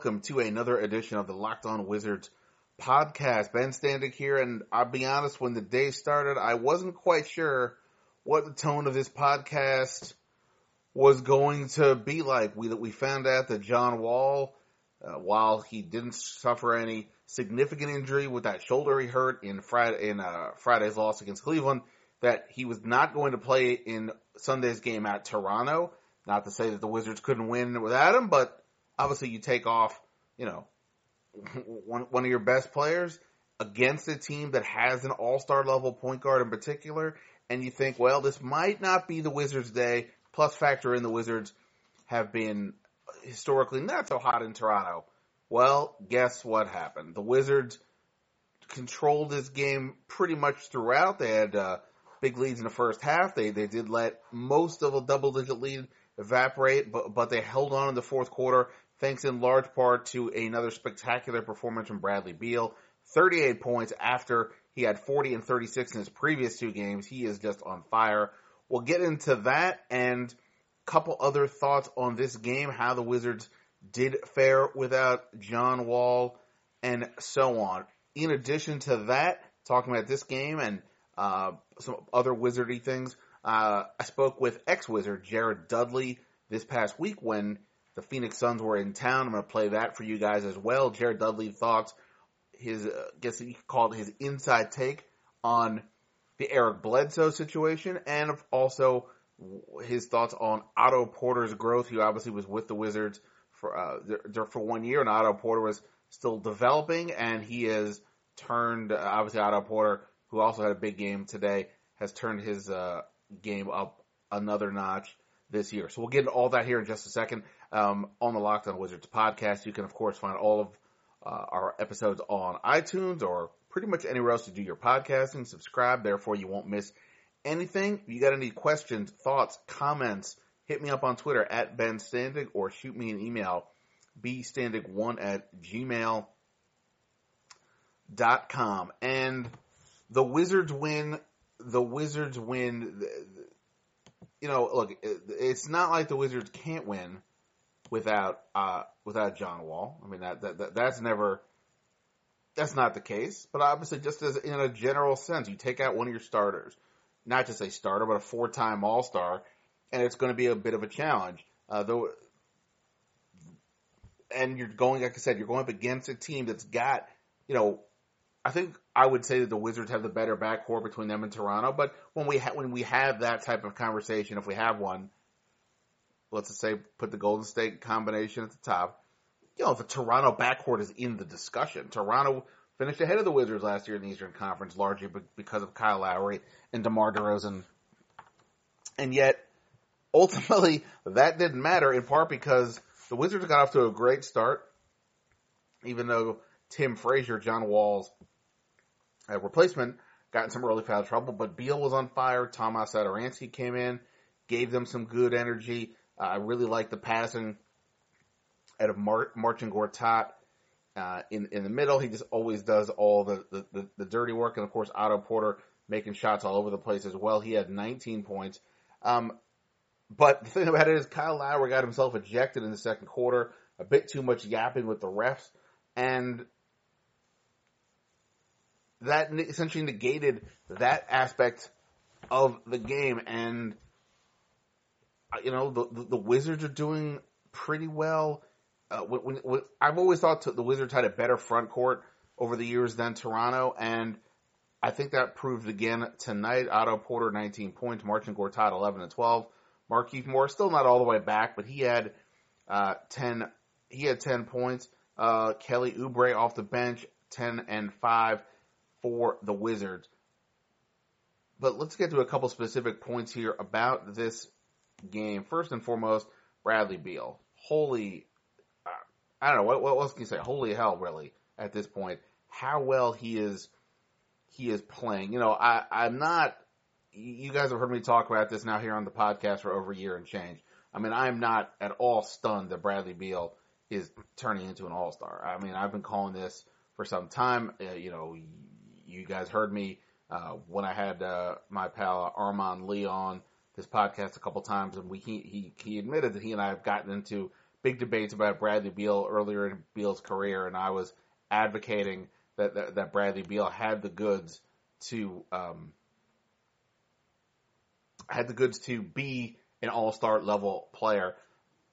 Welcome to another edition of the Locked On Wizards podcast. Ben Standig here, and I'll be honest, when the day started, I wasn't quite sure what the tone of this podcast was going to be like. We we found out that John Wall, uh, while he didn't suffer any significant injury with that shoulder he hurt in Friday in uh, Friday's loss against Cleveland, that he was not going to play in Sunday's game at Toronto. Not to say that the Wizards couldn't win without him, but obviously you take off, you know, one one of your best players against a team that has an all-star level point guard in particular, and you think, well, this might not be the Wizards' day. Plus, factor in the Wizards have been historically not so hot in Toronto. Well, guess what happened? The Wizards controlled this game pretty much throughout. They had uh, big leads in the first half. They they did let most of a double-digit lead evaporate, but but they held on in the fourth quarter, thanks in large part to another spectacular performance from Bradley Beal. 38 points after he had 40 and 36 in his previous two games. He is just on fire. We'll get into that and a couple other thoughts on this game, how the Wizards did fare without John Wall, and so on. In addition to that, talking about this game and uh, some other wizardy things, uh, I spoke with ex-wizard Jared Dudley this past week when the Phoenix Suns were in town. I'm going to play that for you guys as well. Jared Dudley thoughts his, uh, guess he called his inside take on the Eric Bledsoe situation and also his thoughts on Otto Porter's growth. He obviously was with the Wizards for uh, for one year, and Otto Porter was still developing, and he has turned. Uh, obviously, Otto Porter, who also had a big game today, has turned his uh, game up another notch this year. So we'll get into all that here in just a second. Um, on the Locked On Wizards podcast, you can of course find all of uh, our episodes on iTunes or pretty much anywhere else to do your podcasting. Subscribe, therefore you won't miss anything. If you got any questions, thoughts, comments, hit me up on Twitter at Ben Standig or shoot me an email, bstandig1 at gmail dot com. And the Wizards win, the Wizards win, you know, look, it's not like the Wizards can't win without, uh, without John Wall. I mean, that, that, that that's never, that's not the case. But obviously, just as in a general sense, you take out one of your starters, not just a starter, but a four-time All-Star, and it's going to be a bit of a challenge. Uh, though, and you're going, like I said, you're going up against a team that's got, you know, I think I would say that the Wizards have the better backcourt between them and Toronto. But when we ha- when we have that type of conversation, if we have one, let's just say put the Golden State combination at the top. You know, the Toronto backcourt is in the discussion. Toronto finished ahead of the Wizards last year in the Eastern Conference, largely because of Kyle Lowry and DeMar DeRozan. And yet, ultimately, that didn't matter in part because the Wizards got off to a great start, even though Tim Frazier, John Wall's uh, replacement, got in some early foul trouble. But Beal was on fire. Tomas Satoransky came in, gave them some good energy. Uh, I really like the passing out of Mar- Marcin Gortat uh, in in the middle. He just always does all the, the, the, the dirty work, and of course Otto Porter making shots all over the place as well. He had 19 points. Um, but the thing about it is Kyle Lowry got himself ejected in the second quarter. A bit too much yapping with the refs, and that essentially negated that aspect of the game. And you know the the Wizards are doing pretty well. Uh, when, when, I've always thought the Wizards had a better front court over the years than Toronto, and I think that proved again tonight. Otto Porter, 19 points. Marcin Gortat, 11 and 12. Markieff Morris, still not all the way back, but he had uh, 10. He had 10 points. Uh, Kelly Oubre off the bench, 10 and 5 for the Wizards. But let's get to a couple specific points here about this game. First and foremost, Bradley Beal holy, uh, I don't know what what else can you say? Holy hell, really at this point, how well he is he is playing. You know, I I'm not. You guys have heard me talk about this now here on the podcast for over a year and change. I mean, I'm not at all stunned that Bradley Beal is turning into an all star. I mean, I've been calling this for some time. Uh, you know, you guys heard me uh, when I had uh, my pal Armand Lee on this podcast a couple times, and we he, he he admitted that he and I have gotten into big debates about Bradley Beal earlier in Beal's career, and I was advocating that that, that Bradley Beal had the goods to um, had the goods to be an all star level player,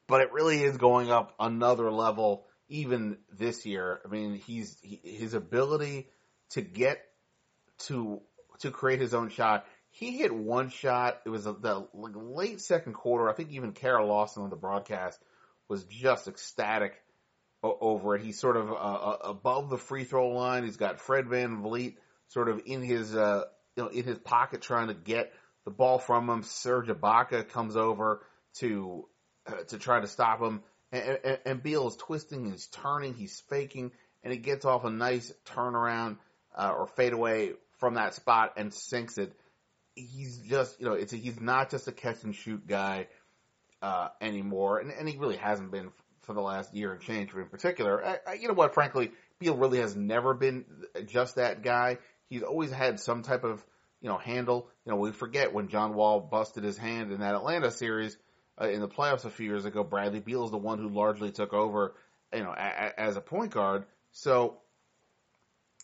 but it really is going up another level even this year. I mean, he's he, his ability to get to to create his own shot. He hit one shot. It was the late second quarter. I think even Kara Lawson on the broadcast was just ecstatic over it. He's sort of uh, uh, above the free throw line. He's got Fred VanVleet sort of in his uh, you know in his pocket trying to get the ball from him. Serge Ibaka comes over to uh, to try to stop him, and, and, and Beal is twisting, he's turning, he's faking, and he gets off a nice turnaround uh, or fadeaway from that spot and sinks it. He's just, you know, it's a, he's not just a catch and shoot guy uh, anymore, and, and he really hasn't been for the last year and change in particular. I, I, you know what? Frankly, Beal really has never been just that guy. He's always had some type of you know handle. You know, we forget when John Wall busted his hand in that Atlanta series uh, in the playoffs a few years ago. Bradley Beal is the one who largely took over, you know, a, a, as a point guard. So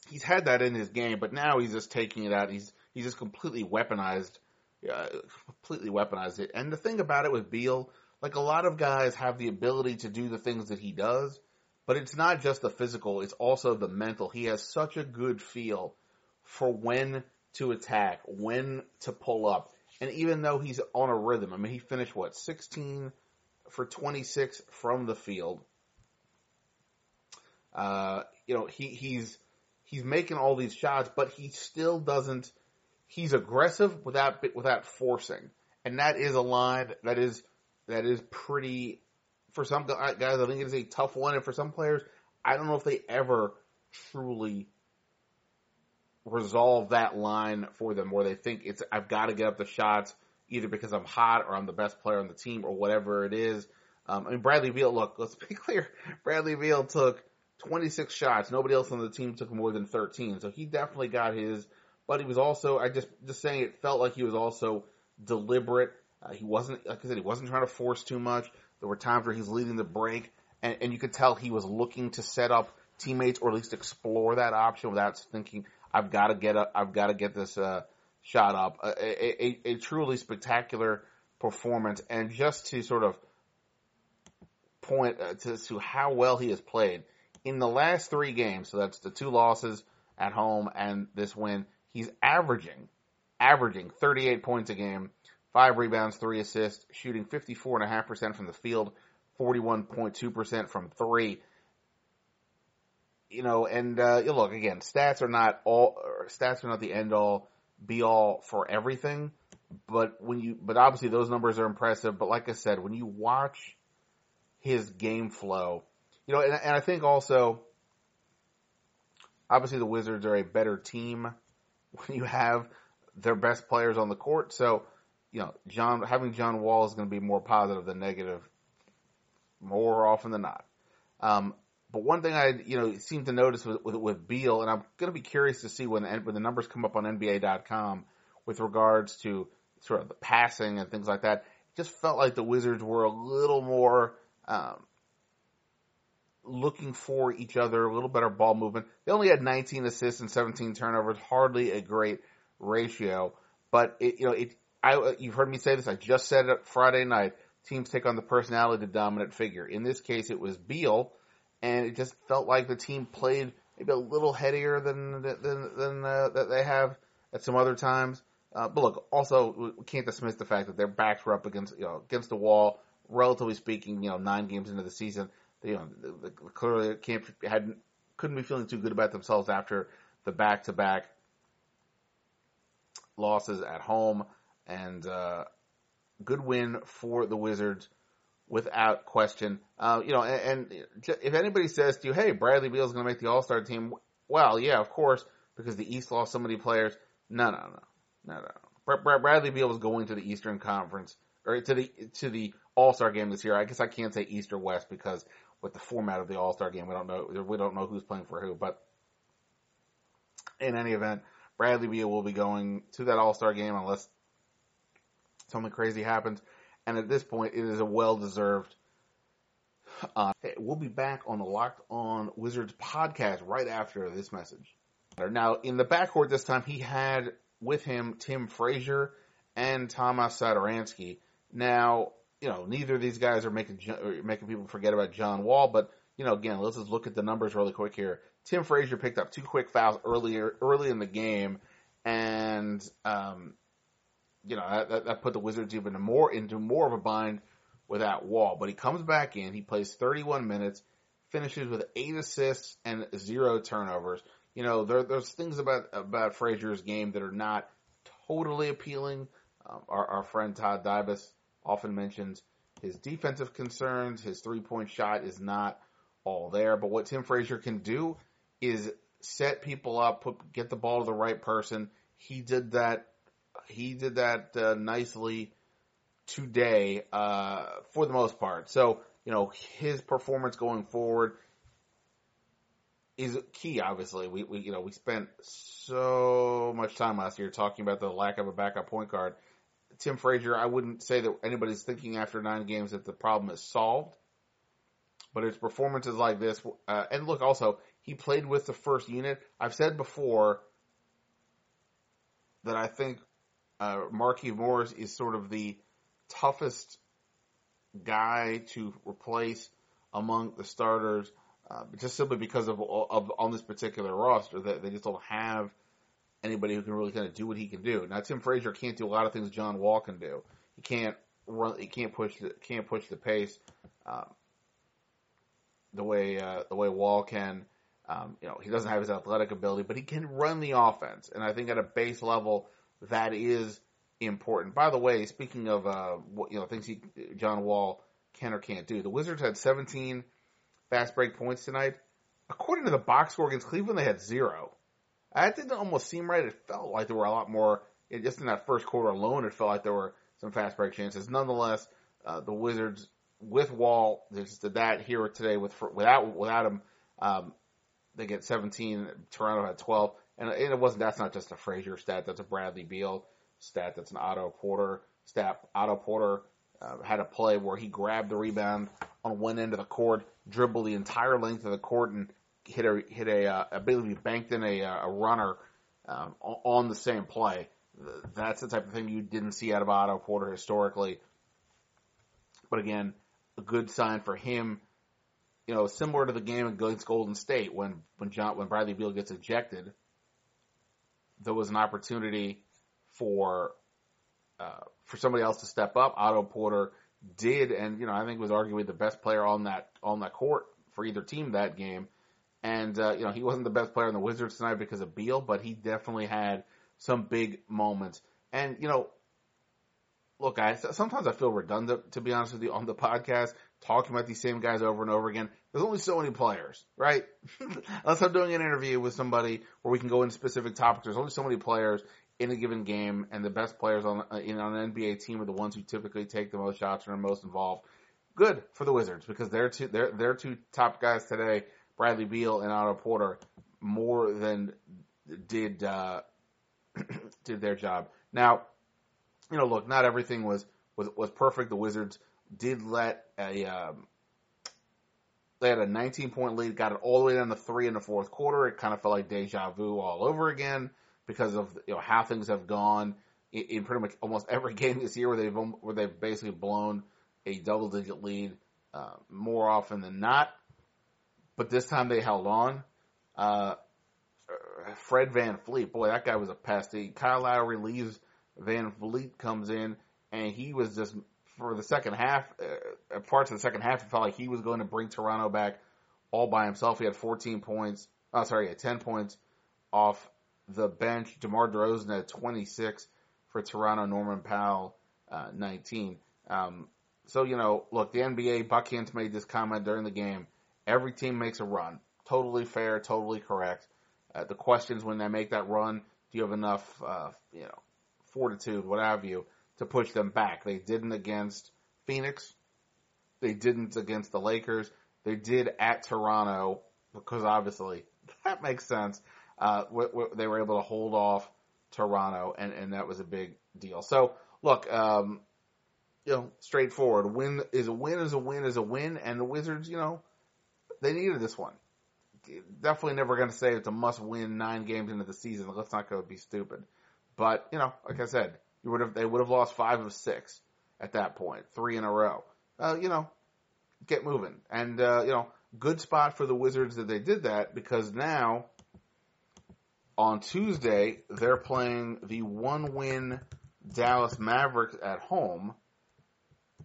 he's had that in his game, but now he's just taking it out. He's he's just completely weaponized, uh, completely weaponized it. And the thing about it with Beal, like a lot of guys have the ability to do the things that he does, but it's not just the physical; it's also the mental. He has such a good feel for when to attack, when to pull up. And even though he's on a rhythm, I mean, he finished what, 16 for 26 from the field. Uh, you know, he, he's, he's making all these shots, but he still doesn't, he's aggressive without, without forcing. And that is a line that is, that is pretty, for some guys, I think it is a tough one. And for some players, I don't know if they ever truly resolve that line for them where they think it's I've got to get up the shots either because I'm hot or I'm the best player on the team or whatever it is. Um, I mean Bradley Beal, look, let's be clear. Bradley Beal took 26 shots. Nobody else on the team took more than 13, so he definitely got his. But he was also, I just just saying, it felt like he was also deliberate. Uh, he wasn't, like I said, he wasn't trying to force too much. There were times where he was leading the break, and, and you could tell he was looking to set up teammates or at least explore that option without thinking, I've got to get up, I've got to get this uh, shot up. A, a, a, truly spectacular performance, and just to sort of point uh, to, to how well he has played in the last three games. So that's the two losses at home and this win. He's averaging averaging 38 points a game, five rebounds, three assists, shooting 54.5% from the field, 41.2% from three you know, and uh, you look again, stats are not all stats are not the end all be all for everything, but when you but obviously those numbers are impressive. But like I said, when you watch his game flow, you know, and, and I think also obviously the Wizards are a better team when you have their best players on the court. So you know, John having John Wall is going to be more positive than negative more often than not. Um, but one thing I, you know, seem to notice with, with, with Beal, and I'm going to be curious to see when, when the numbers come up on NBA.com with regards to sort of the passing and things like that. It just felt like the Wizards were a little more um, looking for each other, a little better ball movement. They only had 19 assists and 17 turnovers, hardly a great ratio. But it, you know, it. I you've heard me say this. I just said it Friday night. Teams take on the personality the dominant figure. In this case, it was Beal and it just felt like the team played maybe a little headier than than than uh, that they have at some other times. Uh, but look, also we can't dismiss the fact that their backs were up against you know against the wall. Relatively speaking, you know, nine games into the season, you know, clearly can't hadn't couldn't be feeling too good about themselves after the back to back losses at home and uh, good win for the Wizards without question. Uh, you know, and, and if anybody says to you, "Hey, Bradley Beal is going to make the All Star team," well, yeah, of course, because the East lost so many players. No, no, no, no, no. Br- Bradley Beal was going to the Eastern Conference or to the to the All Star game this year. I guess I can't say East or West because with the format of the All Star game, we don't know we don't know who's playing for who. But in any event, Bradley Beal will be going to that All Star game unless something crazy happens. And at this point, it is a well deserved. Uh, we'll be back on the Locked On Wizards podcast right after this message. Now, in the backcourt this time, he had with him Tim Frazier and Tomas Satoransky. Now, you know, neither of these guys are making making people forget about John Wall, but you know, again, let's just look at the numbers really quick here. Tim Frazier picked up two quick fouls earlier early in the game, and um, you know that, that put the Wizards even more into more of a bind without Wall. But he comes back in, he plays 31 minutes, finishes with eight assists and zero turnovers. You know, there, there's things about about Frazier's game that are not totally appealing. Um, our, our friend Todd Dybas often mentions his defensive concerns. His three point shot is not all there, but what Tim Frazier can do is set people up, put get the ball to the right person. He did that. He did that uh, nicely today uh, for the most part. So you know his performance going forward is key. Obviously, we, we you know we spent so much time last year talking about the lack of a backup point guard. Tim Frazier, I wouldn't say that anybody's thinking after nine games that the problem is solved, but his performances like this, uh, and look, also he played with the first unit. I've said before that I think uh, Morris is sort of the toughest guy to replace among the starters, uh, just simply because of, of on this particular roster that they just don't have anybody who can really kind of do what he can do. Now Tim Frazier can't do a lot of things John Wall can do. He can't run. He can't push. The, can't push the pace um, the way uh, the way Wall can. Um, you know, he doesn't have his athletic ability, but he can run the offense, and I think at a base level that is important. By the way, speaking of uh, what, you know things he John Wall can or can't do, the Wizards had 17 fast break points tonight. According to the box score against Cleveland, they had zero. That didn't almost seem right. It felt like there were a lot more. Just in that first quarter alone, it felt like there were some fast break chances. Nonetheless, uh, the Wizards with Wall, they just did that here today with without without him. Um, they get 17. Toronto had 12, and it wasn't. That's not just a Frazier stat. That's a Bradley Beal stat. That's an Otto Porter stat. Otto Porter uh, had a play where he grabbed the rebound on one end of the court, dribbled the entire length of the court, and hit a hit a uh, I banked in a uh, a runner um, on the same play. That's the type of thing you didn't see out of Otto Porter historically. But again, a good sign for him. You know, similar to the game against Golden State when when John when Bradley Beal gets ejected, there was an opportunity for uh, for somebody else to step up. Otto Porter did, and you know, I think was arguably the best player on that on that court for either team that game. And, uh, you know, he wasn't the best player in the Wizards tonight because of Beal, but he definitely had some big moments. And, you know, look, I, sometimes I feel redundant, to be honest with you, on the podcast, talking about these same guys over and over again. There's only so many players, right? Unless I'm doing an interview with somebody where we can go into specific topics, there's only so many players in a given game, and the best players on, uh, in, on an NBA team are the ones who typically take the most shots and are most involved. Good for the Wizards because they're two, they're, they're two top guys today Bradley Beal and Otto Porter more than did uh, did their job. Now, you know, look, not everything was was was perfect. The Wizards did let a um, they had a 19 point lead, got it all the way down to three in the fourth quarter. It kind of felt like deja vu all over again because of you know how things have gone in, in pretty much almost every game this year where they've where they've basically blown a double digit lead uh, more often than not but this time they held on. Uh, Fred VanVleet, boy, that guy was a pest. Kyle Lowry leaves, VanVleet comes in, and he was just for the second half, uh, parts of the second half, it felt like he was going to bring Toronto back all by himself. He had 14 points. Oh, sorry, he had 10 points off the bench. DeMar DeRozan had 26 for Toronto. Norman Powell, uh, 19. Um, so you know, look, the NBA Buckhantz made this comment during the game. Every team makes a run. Totally fair, totally correct. Uh, the question is when they make that run, do you have enough, uh, you know, fortitude, what have you, to push them back? They didn't against Phoenix. They didn't against the Lakers. They did at Toronto because obviously that makes sense. Uh, they were able to hold off Toronto, and, and that was a big deal. So look, um, you know, straightforward. Win is a win is a win is a win, and the Wizards, you know, they needed this one. Definitely never going to say it's a must win nine games into the season. Let's not go be stupid. But you know, like I said, you would have they would have lost five of six at that point, three in a row. Uh, you know, get moving, and uh, you know, good spot for the Wizards that they did that because now on Tuesday they're playing the one win Dallas Mavericks at home.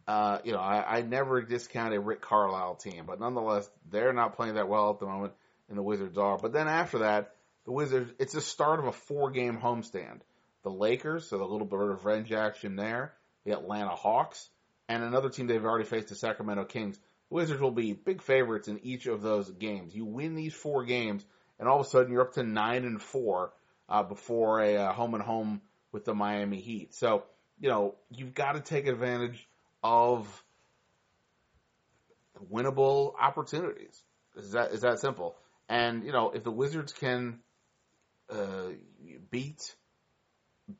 Uh, you know, I, I never discount a Rick Carlisle team, but nonetheless, they're not playing that well at the moment, and the Wizards are. But then after that, the Wizards, it's the start of a four game homestand. The Lakers, so the little bit of revenge action there, the Atlanta Hawks, and another team they've already faced, the Sacramento Kings. The Wizards will be big favorites in each of those games. You win these four games, and all of a sudden you're up to nine and four uh, before a uh, home and home with the Miami Heat. So you know you've got to take advantage of winnable opportunities. Is that is that simple? And you know if the Wizards can uh, beat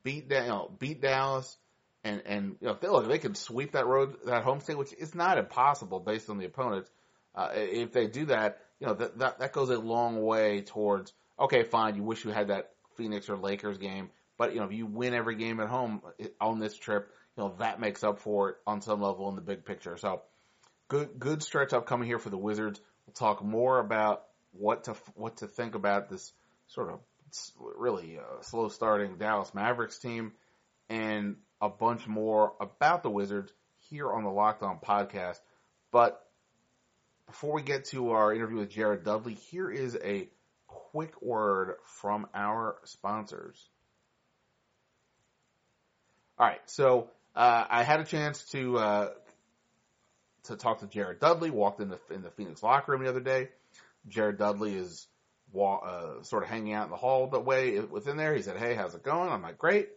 beat you know, beat Dallas and and you know if they look if they can sweep that road that home state, which is not impossible based on the opponents. Uh, if they do that, you know that, that that goes a long way towards okay, fine. You wish you had that Phoenix or Lakers game, but you know if you win every game at home on this trip, you know that makes up for it on some level in the big picture. So good good stretch upcoming here for the Wizards. We'll talk more about what to what to think about this sort of really uh, slow starting Dallas Mavericks team and a bunch more about the Wizards here on the Locked On podcast. But before we get to our interview with Jared Dudley, here is a quick word from our sponsors. All right, so uh, I had a chance to uh, to talk to Jared Dudley. Walked in the in the Phoenix locker room the other day. Jared Dudley is wa- uh, sort of hanging out in the hall the way within there. He said, "Hey, how's it going?" I'm like, "Great."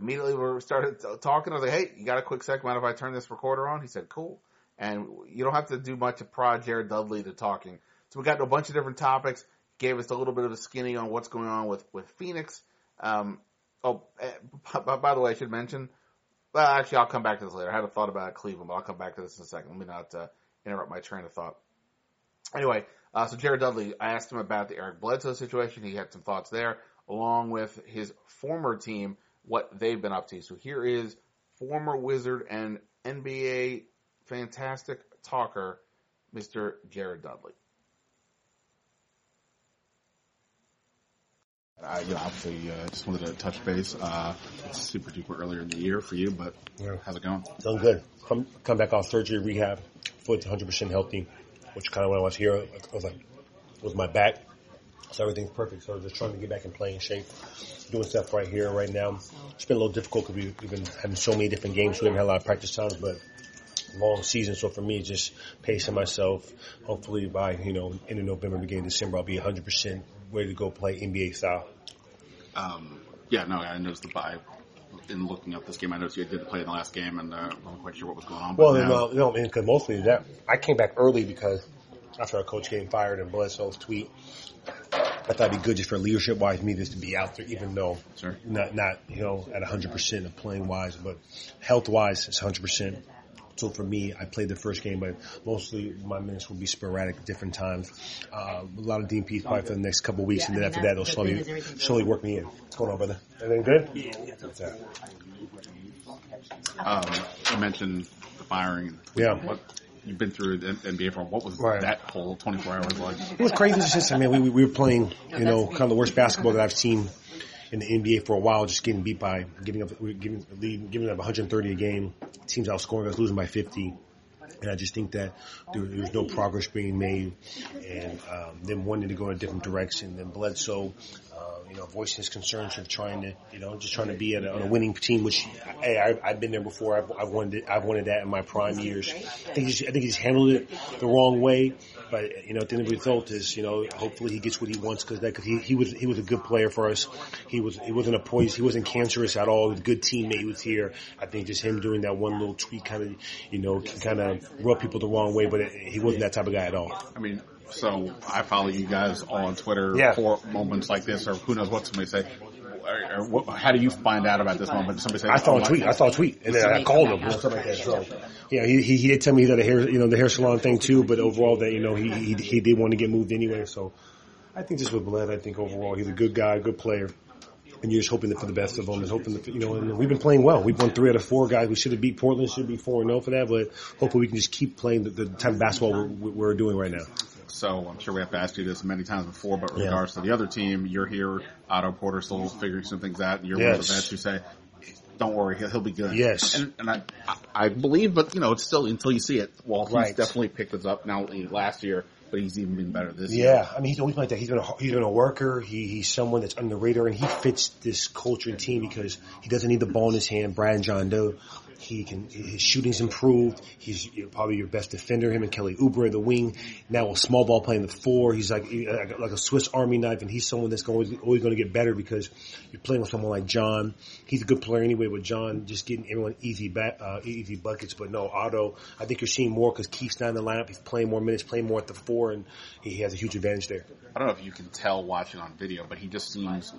Immediately we started talking. I was like, "Hey, you got a quick sec? Mind if I turn this recorder on?" He said, "Cool." And you don't have to do much to prod Jared Dudley to talking. So we got to a bunch of different topics. Gave us a little bit of a skinny on what's going on with with Phoenix. Um, oh, by the way, I should mention. Well, actually, I'll come back to this later. I had a thought about Cleveland, but I'll come back to this in a second. Let me not uh, interrupt my train of thought. Anyway, uh, so Jared Dudley, I asked him about the Eric Bledsoe situation. He had some thoughts there, along with his former team, what they've been up to. So here is former Wizard and NBA fantastic talker, Mr. Jared Dudley. I, you know, obviously, uh, just wanted to touch base. Uh, it's super duper earlier in the year for you, but Yeah. how's it going? Doing good. Come come back off surgery rehab, foot 100 percent healthy, which kind of when I was here, I was like, was my back, so everything's perfect. So just trying to get back in playing shape, doing stuff right here, right now. It's been a little difficult because we, we've been having so many different games, so we haven't had a lot of practice times, but long season. So for me, just pacing myself. Hopefully by you know end of November, beginning of December, I'll be 100 ready to go play NBA style. Um, yeah, no, I noticed the bye. In looking up this game, I noticed you did play in the last game, and uh, wasn't quite sure what was going on. Well, now, no, no, because mostly that I came back early because after our coach getting fired and Bledsoe's tweet, I thought it'd be good just for leadership wise me just to be out there, even though Sure. not not you know at 100 percent of playing wise, but health wise it's 100 percent. So for me, I played the first game, but mostly my minutes will be sporadic different times. Uh, a lot of DNPs probably for the next couple of weeks, and then after that, they'll slowly slowly work me in. What's going on, brother? Everything good? Yeah. um, you mentioned the firing. Yeah. What you've been through the NBA for? What was Right. that whole 24 hours like? It was crazy. Just, I mean, we, we were playing, you know, kind of the worst basketball that I've seen in the NBA for a while. Just getting beat by, giving up, giving, giving up 130 a game. Teams outscoring us, losing by 50. And I just think that there, there was no progress being made, and um, them wanting to go in a different direction. Then Bledsoe, you know, voicing his concerns of trying to, you know, just trying to be a, on a winning team. Which, hey, I, I've been there before. I've, I've wanted, I've wanted that in my prime years. I think he's, I think he's handled it the wrong way. But you know, the end result is, you know, hopefully he gets what he wants because that, cause he, he was, he was a good player for us. He was, he wasn't a poison, he wasn't cancerous at all. He was a good teammate. He was here. I think just him doing that one little tweet kind of, you know, kind of rub people the wrong way. But it, he wasn't that type of guy at all. I mean, so I follow you guys on Twitter Yeah. for moments like this, or who knows what somebody say. Or, or what, how do you find out about this moment? Somebody say, I saw "Oh, a tweet. I saw a tweet, and then I called him or something like that. So, yeah, he, he he did tell me that the hair, you know, the hair salon thing too. But overall, that you know, he he, he did want to get moved anyway. So, I think just with Bled, I think overall he's a good guy, good player, and you're just hoping for the best of him, and hoping that you know. And we've been playing well. We've won three out of four guys. We should have beat Portland. Should be four and zero for that. But hopefully, we can just keep playing the, the type of basketball we're, we're doing right now. So I'm sure we have to ask you this many times before, but Yeah. regards to the other team, you're here, Otto Porter still figuring some things out, and you're one of the vets who say, don't worry, he'll, he'll be good. Yes. And, and I, I believe, but you know, it's still until you see it. Well, he's Right. definitely picked this up now eh, last year, but he's even been better this year. Yeah, I mean, he's always been like that. He's been a, he's been a worker. He, he's someone that's under the radar, and he fits this culture and team because he doesn't need the ball in his hand. Brian John Doe, he can his shooting's improved. He's probably your best defender. Him and Kelly Oubre, the wing. Now a small ball playing the four. He's like like a Swiss Army knife, and he's someone that's always always going to get better because you're playing with someone like John. He's a good player anyway. With John, just getting everyone easy back, uh, easy buckets. But no, Otto, I think you're seeing more because Keith's not in the lineup. He's playing more minutes, playing more at the four, and he has a huge advantage there. I don't know if you can tell watching on video, but he just seems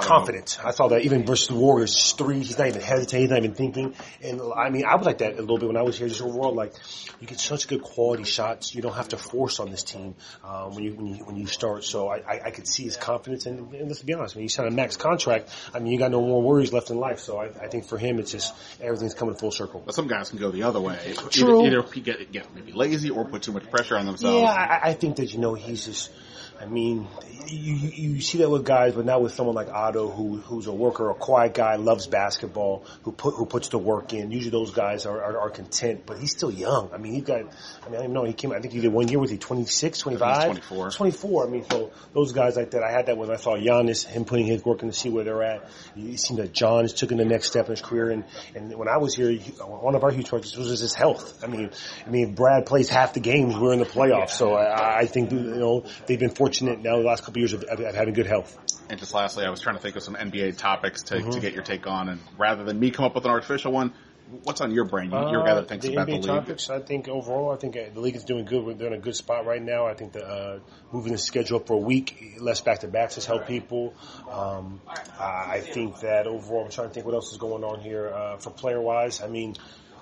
confident. I saw that even versus the Warriors three. He's not even hesitating. He's not even thinking. And I mean, I was like that a little bit when I was here. Just overall, like you get such good quality shots. You don't have to force on this team um, when you when you when you start. So I, I, I could see his confidence. And, and let's be honest, when you sign a max contract, I mean, you got no more worries left in life. So I, I think for him, it's just everything's coming full circle. But some guys can go the other way. True. Either, either get, get maybe lazy or put too much pressure on themselves. Yeah, I, I think that you know he's just. I mean, you, you you see that with guys, but not with someone like Otto, who who's a worker, a quiet guy, loves basketball, who put who puts the work in. Usually, those guys are, are, are content, but he's still young. I mean, he's got. I mean, I don't know. He came. I think he did one year. with he 26, 25? 24. 24. I mean, so those guys like that. I had that when I saw Giannis, him putting his work in to see where they're at. It seemed that John is taking the next step in his career. And and when I was here, one of our huge projects was his health. I mean, I mean, Brad plays half the games. We're in the playoffs, so I, I think you know they've been fortunate now the last couple of years of, of, of having good health. And just lastly, I was trying to think of some NBA topics to, Mm-hmm. to get your take on, and rather than me come up with an artificial one, what's on your brain? You- You're a guy that thinks the about NBA the league. topics. I think overall, I think uh, the league is doing good. We're they're in a good spot right now. I think the uh, moving the schedule for a week, less back to backs has helped people. Um, I I think that overall, I'm trying to think what else is going on here uh, for player wise. I mean.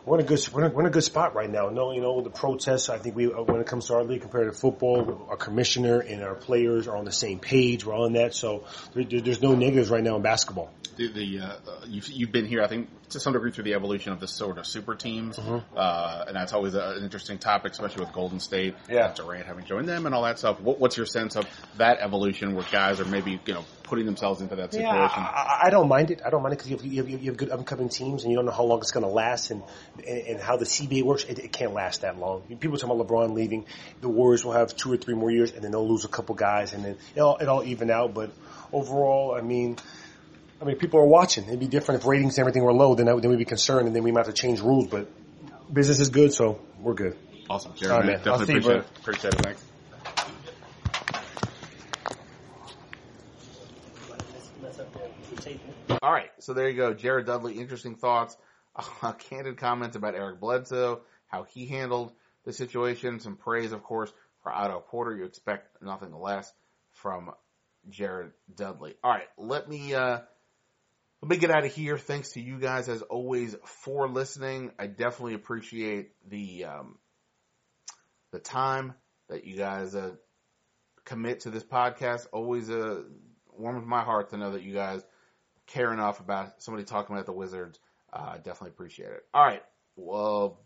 We're in a good we're in a, we're in a good spot right now. No, you know the protests. I think we uh, when it comes to our league compared to football, our commissioner and our players are on the same page. We're all on that, so there, there- there's no negatives right now in basketball. The, the uh, you've, you've been here, I think, to some degree through the evolution of the sort of super teams, Mm-hmm. uh, and that's always a, an interesting topic, especially with Golden State, Yeah. Durant having joined them, and all that stuff. What, what's your sense of that evolution, where guys are maybe you know putting themselves into that situation? Yeah, I, I- don't mind it. I don't mind it because you, have- you, you have good upcoming teams, and you don't know how long it's going to last, and, and and how the CBA works. It, it can't last that long. People talk about LeBron leaving. The Warriors will have two or three more years, and then they'll lose a couple guys, and then it all, it all even out. But overall, I mean. I mean, people are watching. It'd be different if ratings and everything were low. Then, I, then we'd be concerned, and then we might have to change rules. But business is good, so we're good. awesome, All right, man. definitely appreciate it. Appreciate it. Thanks. All right, so there you go, Jared Dudley. Interesting thoughts, candid comments about Eric Bledsoe, how he handled the situation. Some praise, of course, for Otto Porter. You expect nothing less from Jared Dudley. All right, let me uh, let me get out of here. Thanks to you guys as always for listening. I definitely appreciate the um, the time that you guys uh, commit to this podcast. Always uh, warms my heart to know that you guys care enough about somebody talking about the Wizards. Uh, definitely appreciate it. All right. Well,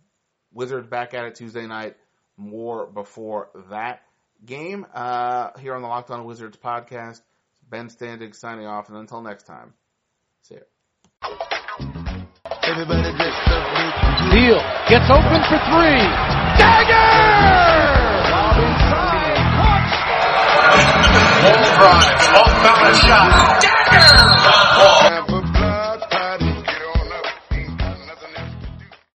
Wizards back at it Tuesday night. More before that game uh, here on the Locked On Wizards podcast. Ben Standig signing off, and until next time, see you. Everybody dressed up gets open for three. Dagger! Lob inside. Caught. Wall drive. Off balance shot. Dagger!